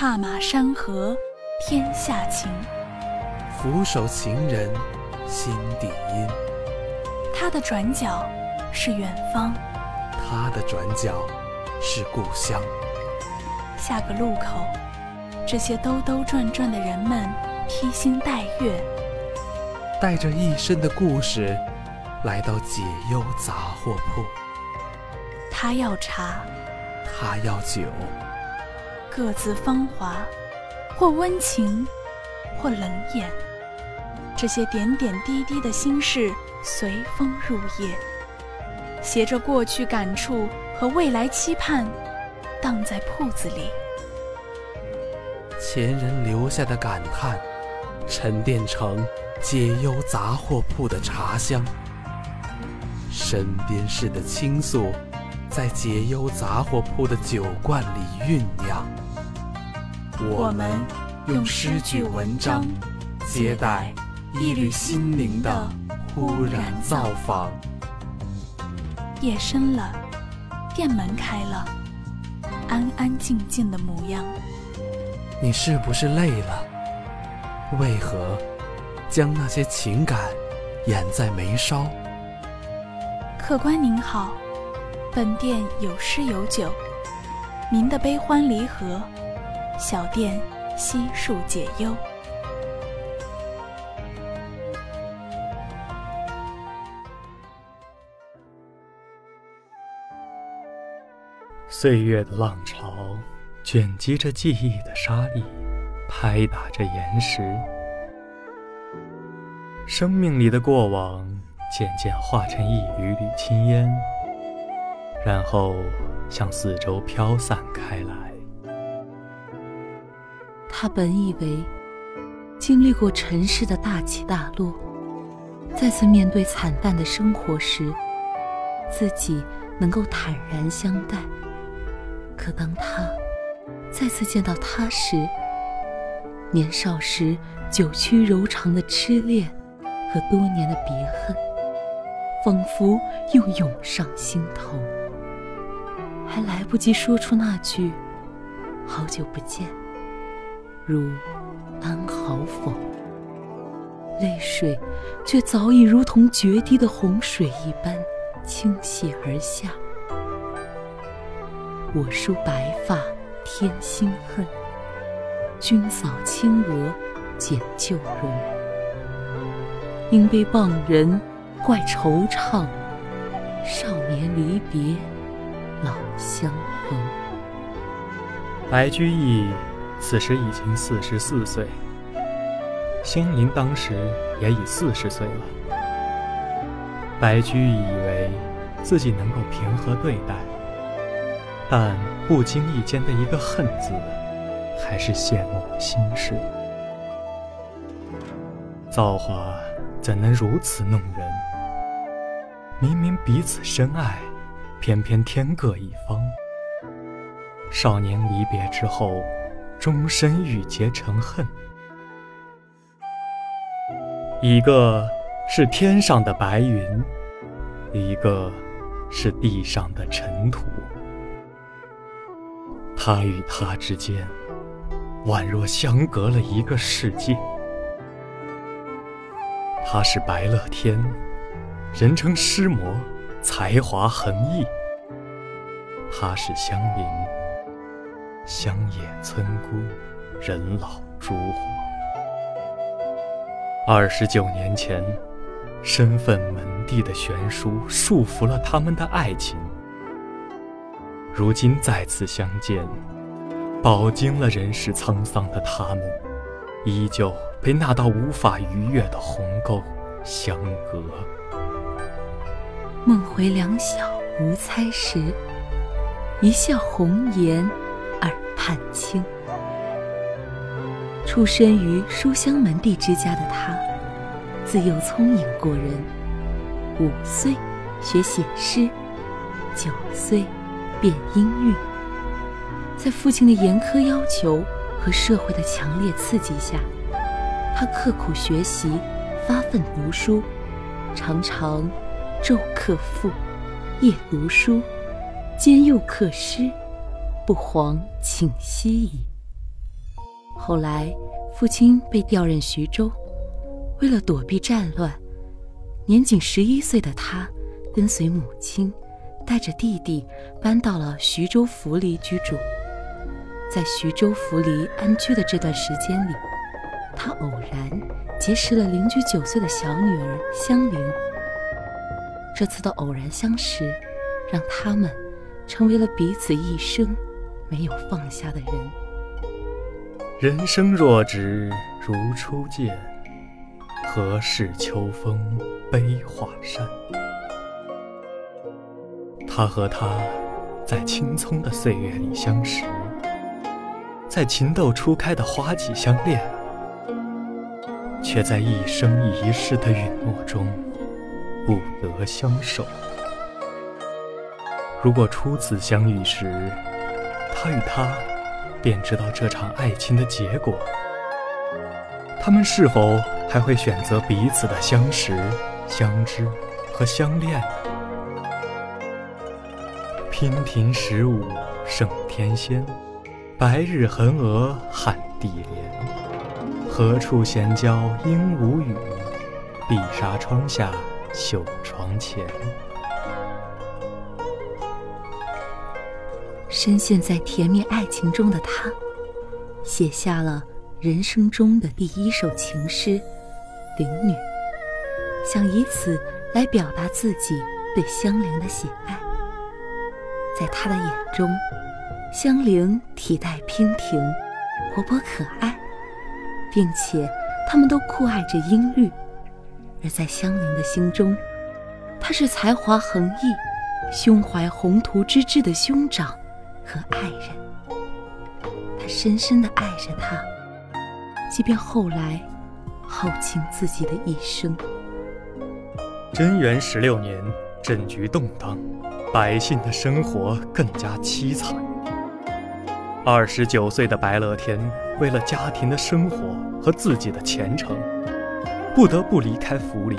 踏马山河天下情，俯首情人心底阴。他的转角是远方，他的转角是故乡。下个路口，这些兜兜转转的人们披星戴月，带着一身的故事，来到解忧杂货铺。他要茶，他要酒，各自芳华，或温情，或冷眼。这些点点滴滴的心事，随风入夜，携着过去感触和未来期盼，荡在铺子里。前人留下的感叹，沉淀成解忧杂货铺的茶香。身边事的倾诉，在解忧杂货铺的酒罐里酝酿。我们用诗句文章接待。一缕心灵的忽然造访。夜深了，店门开了，安安静静的模样。你是不是累了？为何将那些情感掩在眉梢？客官您好，本店有诗有酒，您的悲欢离合，小店悉数解忧。岁月的浪潮卷积着记忆的沙砾，拍打着岩石。生命里的过往渐渐化成一缕缕青烟，然后向四周飘散开来。他本以为经历过尘世的大起大落，再次面对惨淡的生活时，自己能够坦然相待。可当他再次见到他时，年少时久曲柔肠的痴恋和多年的别恨，仿佛又涌上心头。还来不及说出那句“好久不见”，如“安好否”，泪水却早已如同决堤的洪水一般倾泻而下。我梳白发添新恨，君扫青娥减旧容。应悲傍人怪惆怅，少年离别老相逢。白居易此时已经四十四岁，心灵当时也已四十岁了。白居易以为自己能够平和对待。但不经意间的一个“恨”字，还是泄露了心事。造化怎能如此弄人？明明彼此深爱，偏偏天各一方。少年离别之后，终身郁结成恨。一个是天上的白云，一个是地上的尘土。他与他之间，宛若相隔了一个世界。他是白乐天，人称诗魔，才华横溢；他是香菱，乡野村姑，人老珠黄。二十九年前，身份门第的悬殊束缚了他们的爱情。如今再次相见，饱经了人世沧桑的他们，依旧被那道无法逾越的鸿沟相隔。梦回两小无猜时，一笑红颜耳畔轻。出身于书香门第之家的他，自幼聪颖过人，五岁学写诗，九岁。变音韵，在父亲的严苛要求和社会的强烈刺激下，他刻苦学习，发奋读书，常常昼刻赋，夜读书，兼又刻诗，不遑请息矣。后来，父亲被调任徐州，为了躲避战乱，年仅十一岁的他跟随母亲，带着弟弟搬到了徐州符离居住。在徐州符离安居的这段时间里，他偶然结识了邻居九岁的小女儿香菱。这次的偶然相识，让他们成为了彼此一生没有放下的人。人生若只如初见，何事秋风悲画扇？他和她在青葱的岁月里相识，在情窦初开的花季相恋，却在一生一世的允诺中不得相守。如果初次相遇时，他与她。便知道这场爱情的结果。他们是否还会选择彼此的相识、相知和相恋呢？娉婷十五胜天仙，白日横娥汉地莲。何处闲交应无语？碧纱窗下绣窗前。深陷在甜蜜爱情中的他，写下了人生中的第一首情诗《灵女》，想以此来表达自己对香菱的喜爱。在他的眼中，香菱体态娉婷，活泼可爱，并且他们都酷爱着音律；而在香菱的心中，他是才华横溢、胸怀宏图之志的兄长。和爱人，他深深的爱着她，即便后来耗尽自己的一生。贞元十六年，政局动荡，百姓的生活更加凄惨。二十九岁的白乐天，为了家庭的生活和自己的前程，不得不离开涪陵，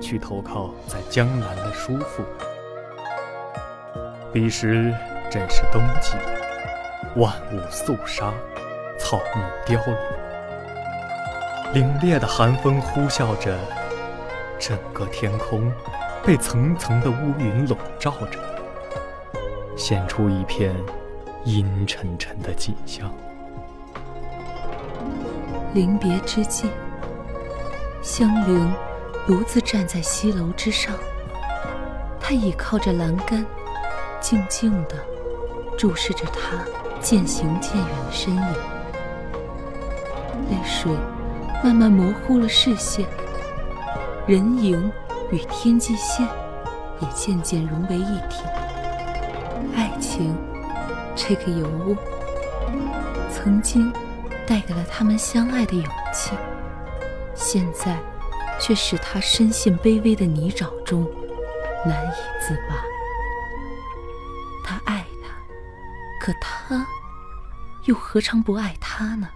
去投靠在江南的叔父。彼时。正是冬季，万物肃杀，草木凋零，凛冽的寒风呼啸着，整个天空被层层的乌云笼罩着，显出一片阴沉沉的景象。临别之际，香菱独自站在西楼之上，她倚靠着栏杆，静静的。注视着他渐行渐远的身影，泪水慢慢模糊了视线，人影与天际线也渐渐融为一体。爱情这个尤物，曾经带给了他们相爱的勇气，现在却使他深陷卑微的泥沼中，难以自拔。可他，又何尝不爱她呢？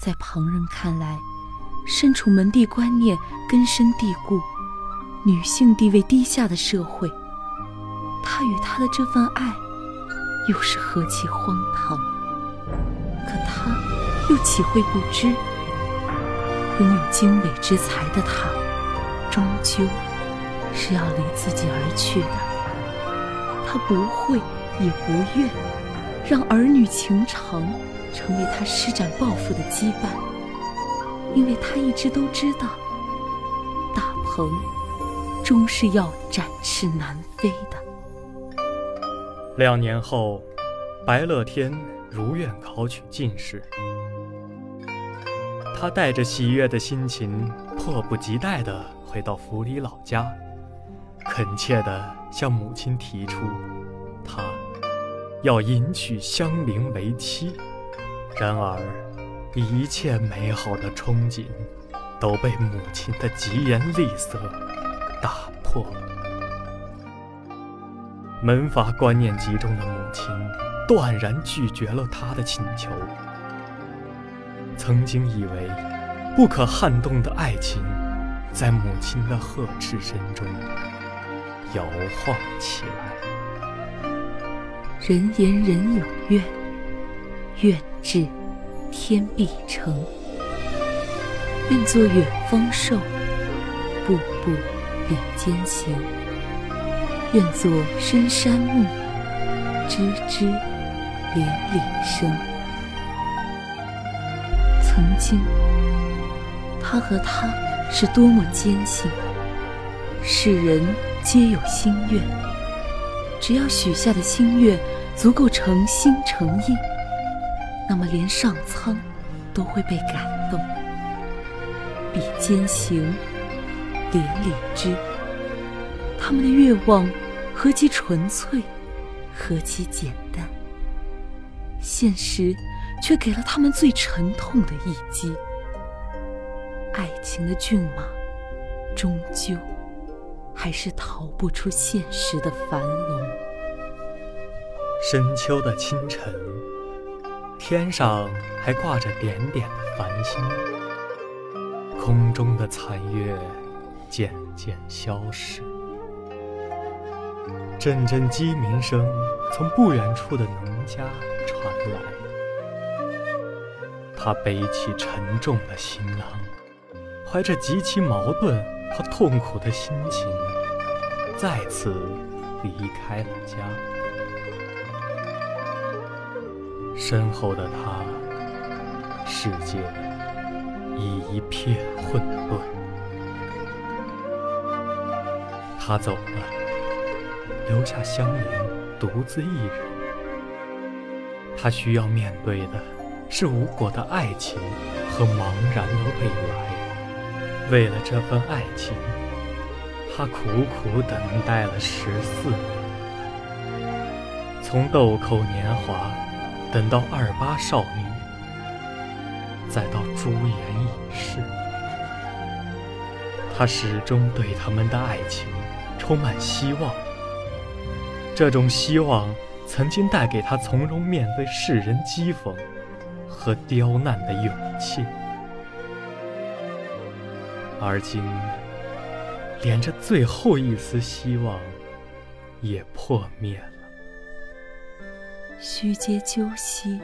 在旁人看来，身处门第观念根深蒂固、女性地位低下的社会，他与她的这份爱，又是何其荒唐！可他，又岂会不知，拥有经纬之才的他，终究是要离自己而去的。他不会。也不愿让儿女情长成为他施展抱负的羁绊，因为他一直都知道，大鹏终是要展翅难飞的。两年后，白乐天如愿考取进士，他带着喜悦的心情，迫不及待地回到府里老家，恳切地向母亲提出，他。要迎娶香菱为妻，然而一切美好的憧憬都被母亲的疾言厉色打破。门阀观念集中的母亲断然拒绝了他的请求。曾经以为不可撼动的爱情，在母亲的呵斥声中摇晃起来。人言人有怨，怨至天必成。愿作远方兽，步步比肩行。愿作深山木，枝枝连理生。曾经，他和她是多么坚信，世人皆有心愿，只要许下的心愿足够诚心诚意，那么连上苍都会被感动。比肩行，连理枝。他们的愿望何其纯粹，何其简单，现实却给了他们最沉痛的一击。爱情的骏马，终究还是逃不出现实的樊笼。深秋的清晨，天上还挂着点点的繁星，空中的残月渐渐消逝。阵阵鸡鸣声从不远处的农家传来，他背起沉重的行囊，怀着极其矛盾和痛苦的心情，再次离开了家。身后的他，世界已一片混沌。他走了。留下香菱独自一人，他需要面对的是无果的爱情和茫然的未来。为了这份爱情，他苦苦等待了十四年，从豆蔻年华等到二八少女，再到朱颜已逝，他始终对他们的爱情充满希望。这种希望曾经带给他从容面对世人讥讽和刁难的勇气，而今连这最后一丝希望也破灭了。须嗟究兮，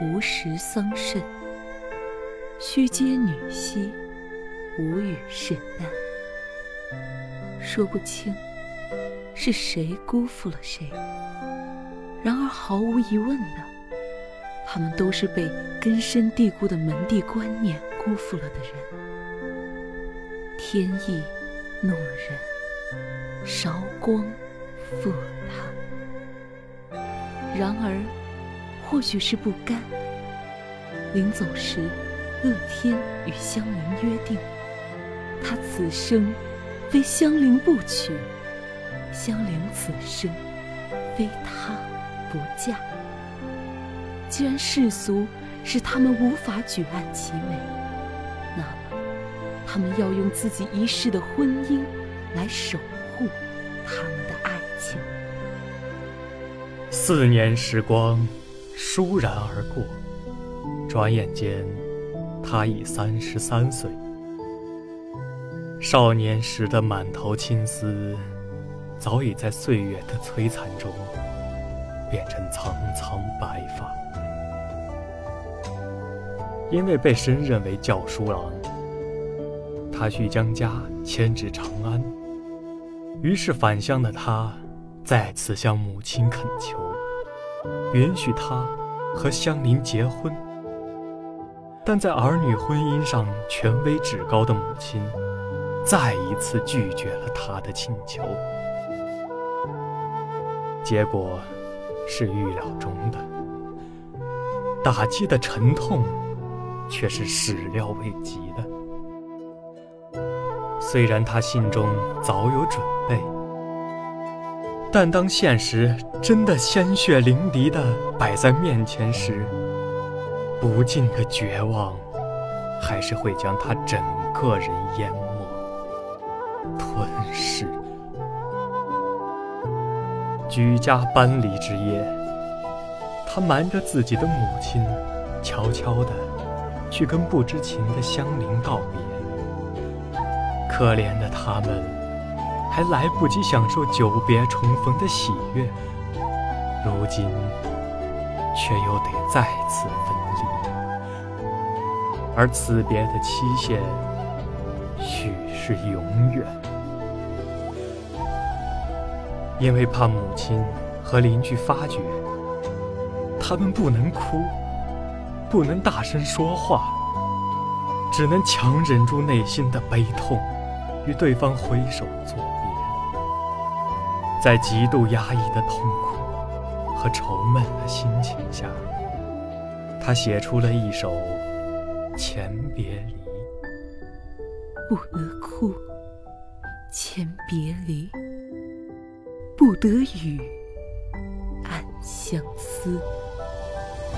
无食桑葚；须嗟女兮，无与士难。说不清。是谁辜负了谁？然而毫无疑问的，他们都是被根深蒂固的门第观念辜负了的人。天意弄人，韶光负他。然而，或许是不甘，临走时，乐天与香菱约定，他此生非香菱不娶。香菱此生非他不嫁。既然世俗使他们无法举案齐眉，他们要用自己一世的婚姻来守护他们的爱情。四年时光倏然而过，转眼间他已三十三岁。少年时的满头青丝。早已在岁月的摧残中变成苍苍白发。因为被升任为教书郎，他需将家迁至长安。于是返乡的他再次向母亲恳求，允许他和香菱结婚。但在儿女婚姻上权威至高的母亲，再一次拒绝了他的请求。结果是预料中的，打击的沉痛却是始料未及的。虽然他心中早有准备，但当现实真的鲜血淋漓的摆在面前时，不尽的绝望还是会将他整个人淹没、吞噬。举家搬离之夜，他瞒着自己的母亲，悄悄地去跟不知情的香菱告别。可怜的他们，还来不及享受久别重逢的喜悦，如今却又得再次分离。而此别的期限许是永远。因为怕母亲和邻居发觉，他们不能哭，不能大声说话，只能强忍住内心的悲痛，与对方挥手作别。在极度压抑的痛苦和愁闷的心情下，他写出了一首《前别离》。不得哭，前别离。不得语，暗相思。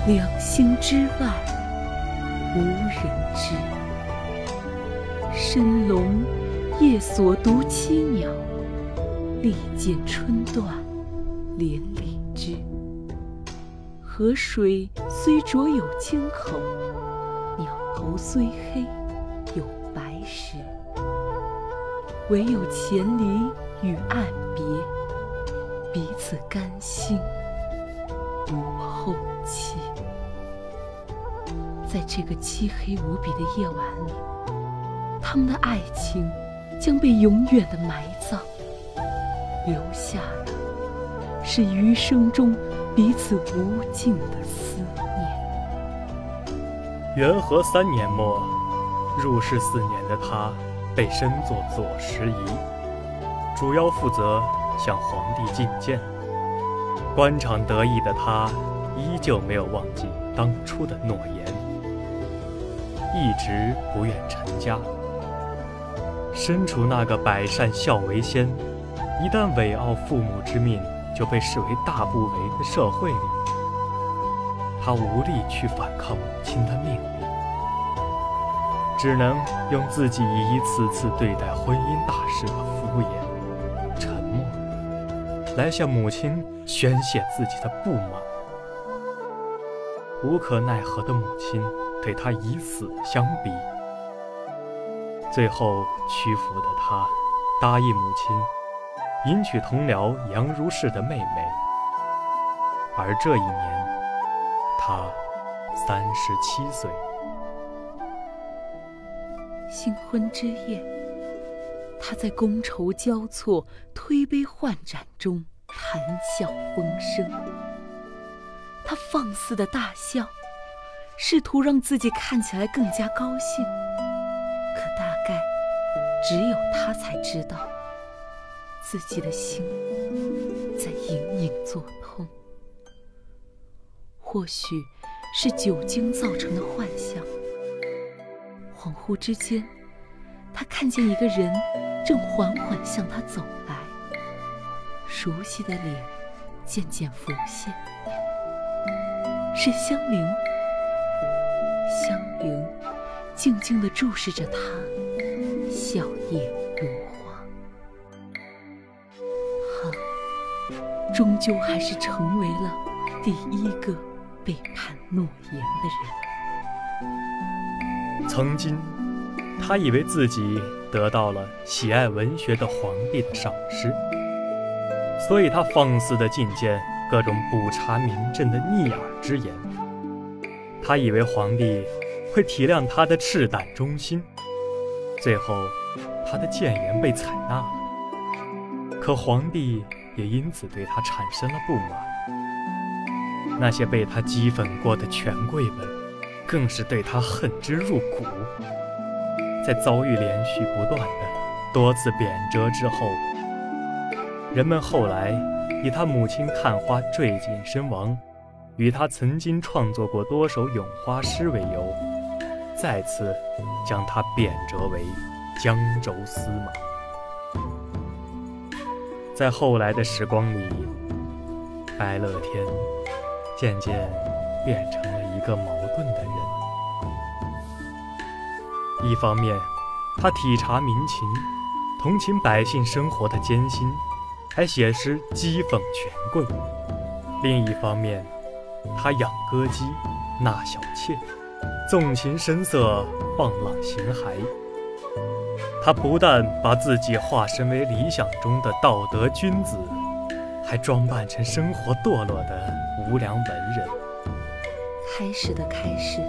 两心之外，无人知。深笼夜锁独栖鸟，利剑春断连理枝。河水虽浊有清口，鸟头虽黑有白石。唯有前离与暗别。彼此甘心，无后期。在这个漆黑无比的夜晚里，他们的爱情将被永远的埋葬，留下的是余生中彼此无尽的思念。元和三年末，入世四年的他被升作左拾遗，主要负责。向皇帝觐见，官场得意的他依旧没有忘记当初的诺言，一直不愿成家。身处那个百善孝为先，一旦违拗父母之命就被视为大不为的社会里，他无力去反抗母亲的命令，只能用自己一次次对待婚姻大事的敷衍。沉默来向母亲宣泄自己的不满，无可奈何的母亲对他以死相逼，最后屈服的他答应母亲迎娶同僚杨如是的妹妹，而这一年他三十七岁。新婚之夜。他在觥筹交错、推杯换盏中谈笑风生。他放肆的大笑，试图让自己看起来更加高兴。盖只有他才知道，自己的心在隐隐作痛。或许是酒精造成的幻象。恍惚之间，他看见一个人。正缓缓向他走来，熟悉的脸渐渐浮现，是香菱。香菱静静地注视着他，笑靥如花。他终究还是成为了第一个背叛诺言的人。曾经，他以为自己。得到了喜爱文学的皇帝的赏识，所以他放肆的进谏各种不察民政的逆耳之言。他以为皇帝会体谅他的赤胆忠心，最后他的谏言被采纳了。可皇帝也因此对他产生了不满。那些被他讥讽过的权贵们，更是对他恨之入骨。在遭遇连续不断的多次贬谪之后，人们后来以他母亲看花坠井身亡，与他曾经创作过多首咏花诗为由，再次将他贬谪为江州司马。在后来的时光里，白乐天渐渐变成了一个矛盾的人。一方面，他体察民情，同情百姓生活的艰辛，还写诗讥讽权贵；另一方面，他养歌姬，纳小妾，纵情声色，放浪形骸。他不但把自己化身为理想中的道德君子，还装扮成生活堕落的无良文人。开始的开始。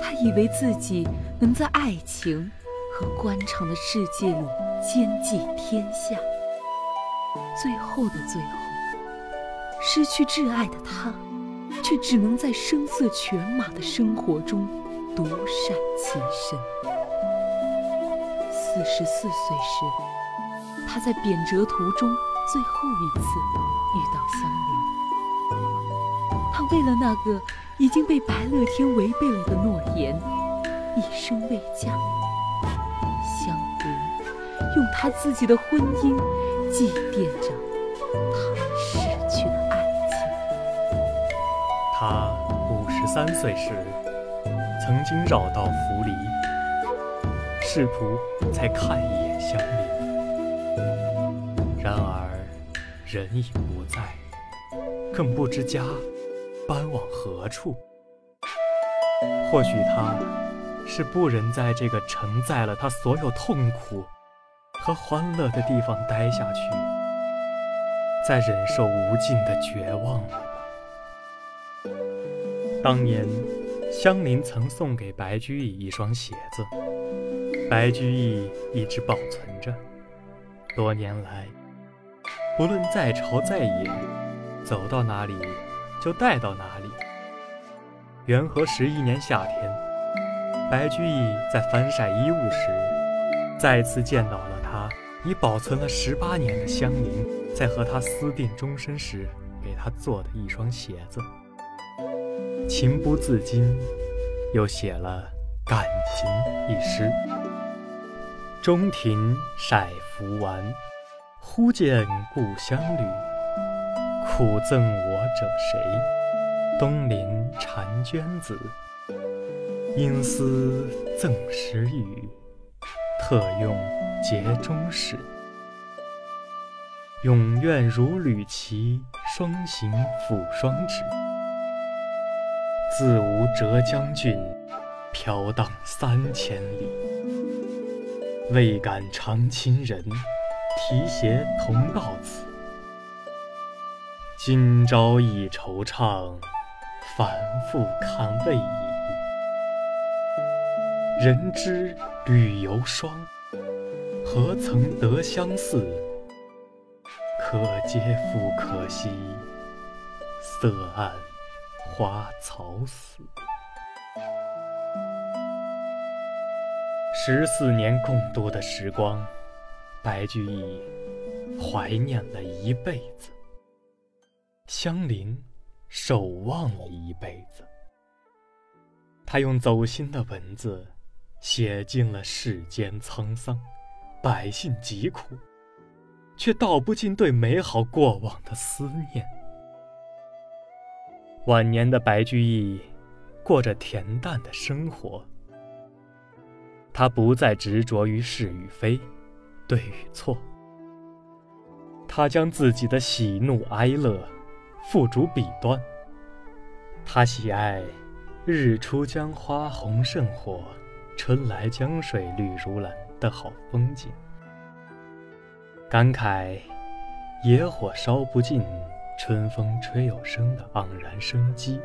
他以为自己能在爱情和官场的世界里兼济天下。最后的最后，失去挚爱的他，却只能在声色犬马的生活中独善其身。四十四岁时，他在贬谪途中最后一次遇到香菱。他为了那个已经被白乐天违背了的诺言，一生未嫁。香菱用他自己的婚姻祭奠着三岁时，曾经绕道扶犁，试图再看一眼乡邻，然而人已不在，更不知家搬往何处。或许他是不忍在这个承载了他所有痛苦和欢乐的地方待下去，再忍受无尽的绝望了吧。当年，香菱曾送给白居易一双鞋子。白居易一直保存着，多年来，不论在朝在野，走到哪里就带到哪里。元和十一年夏天，白居易在翻晒衣物时，再次见到了他已保存了十八年的香菱，在和他私定终身时给他做的一双鞋子。情不自禁，又写了《感情》一诗。中庭晒拂完，忽见故乡旅。苦赠我者谁？东邻婵娟子。因思赠时雨，特用节中使。永愿如履骑，双行辅双指。自无浙江郡，飘荡三千里。未敢长亲人，提携同到此。今朝忆惆怅，反复看未已。人知旅游霜，何曾得相似？可嗟复可惜，色暗花草死。十四年共度的时光，白居易怀念了一辈子，香菱守望了一辈子。他用走心的文字，写尽了世间沧桑，百姓疾苦，却道不尽对美好过往的思念。晚年的白居易，过着恬淡的生活。他不再执着于是与非、对与错，他将自己的喜怒哀乐付诸笔端。他喜爱“日出江花红胜火，春来江水绿如蓝”的好风景，感慨“野火烧不尽，春风吹又生”的盎然生机，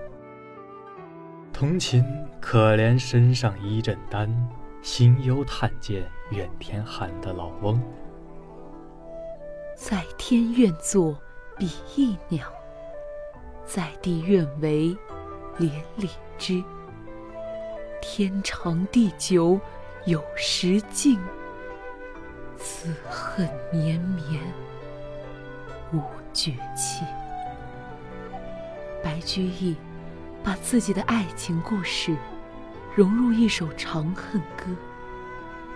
同情可怜身上衣正单。心忧叹见远天寒的老翁，在天愿作比翼鸟，在地愿为连理枝。天长地久有时尽，此恨绵绵无绝期。白居易把自己的爱情故事。融入一首《长恨歌》，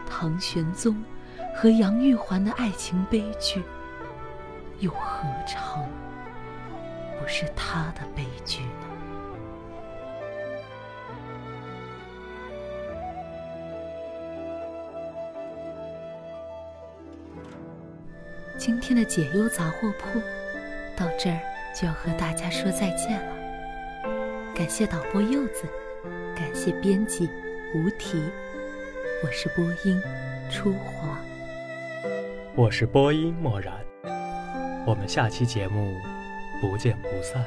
唐玄宗和杨玉环的爱情悲剧，又何尝不是他的悲剧呢？今天的解忧杂货铺到这儿就要和大家说再见了，感谢导播柚子。感谢编辑无题，我是播音初华，我是播音墨然，我们下期节目不见不散。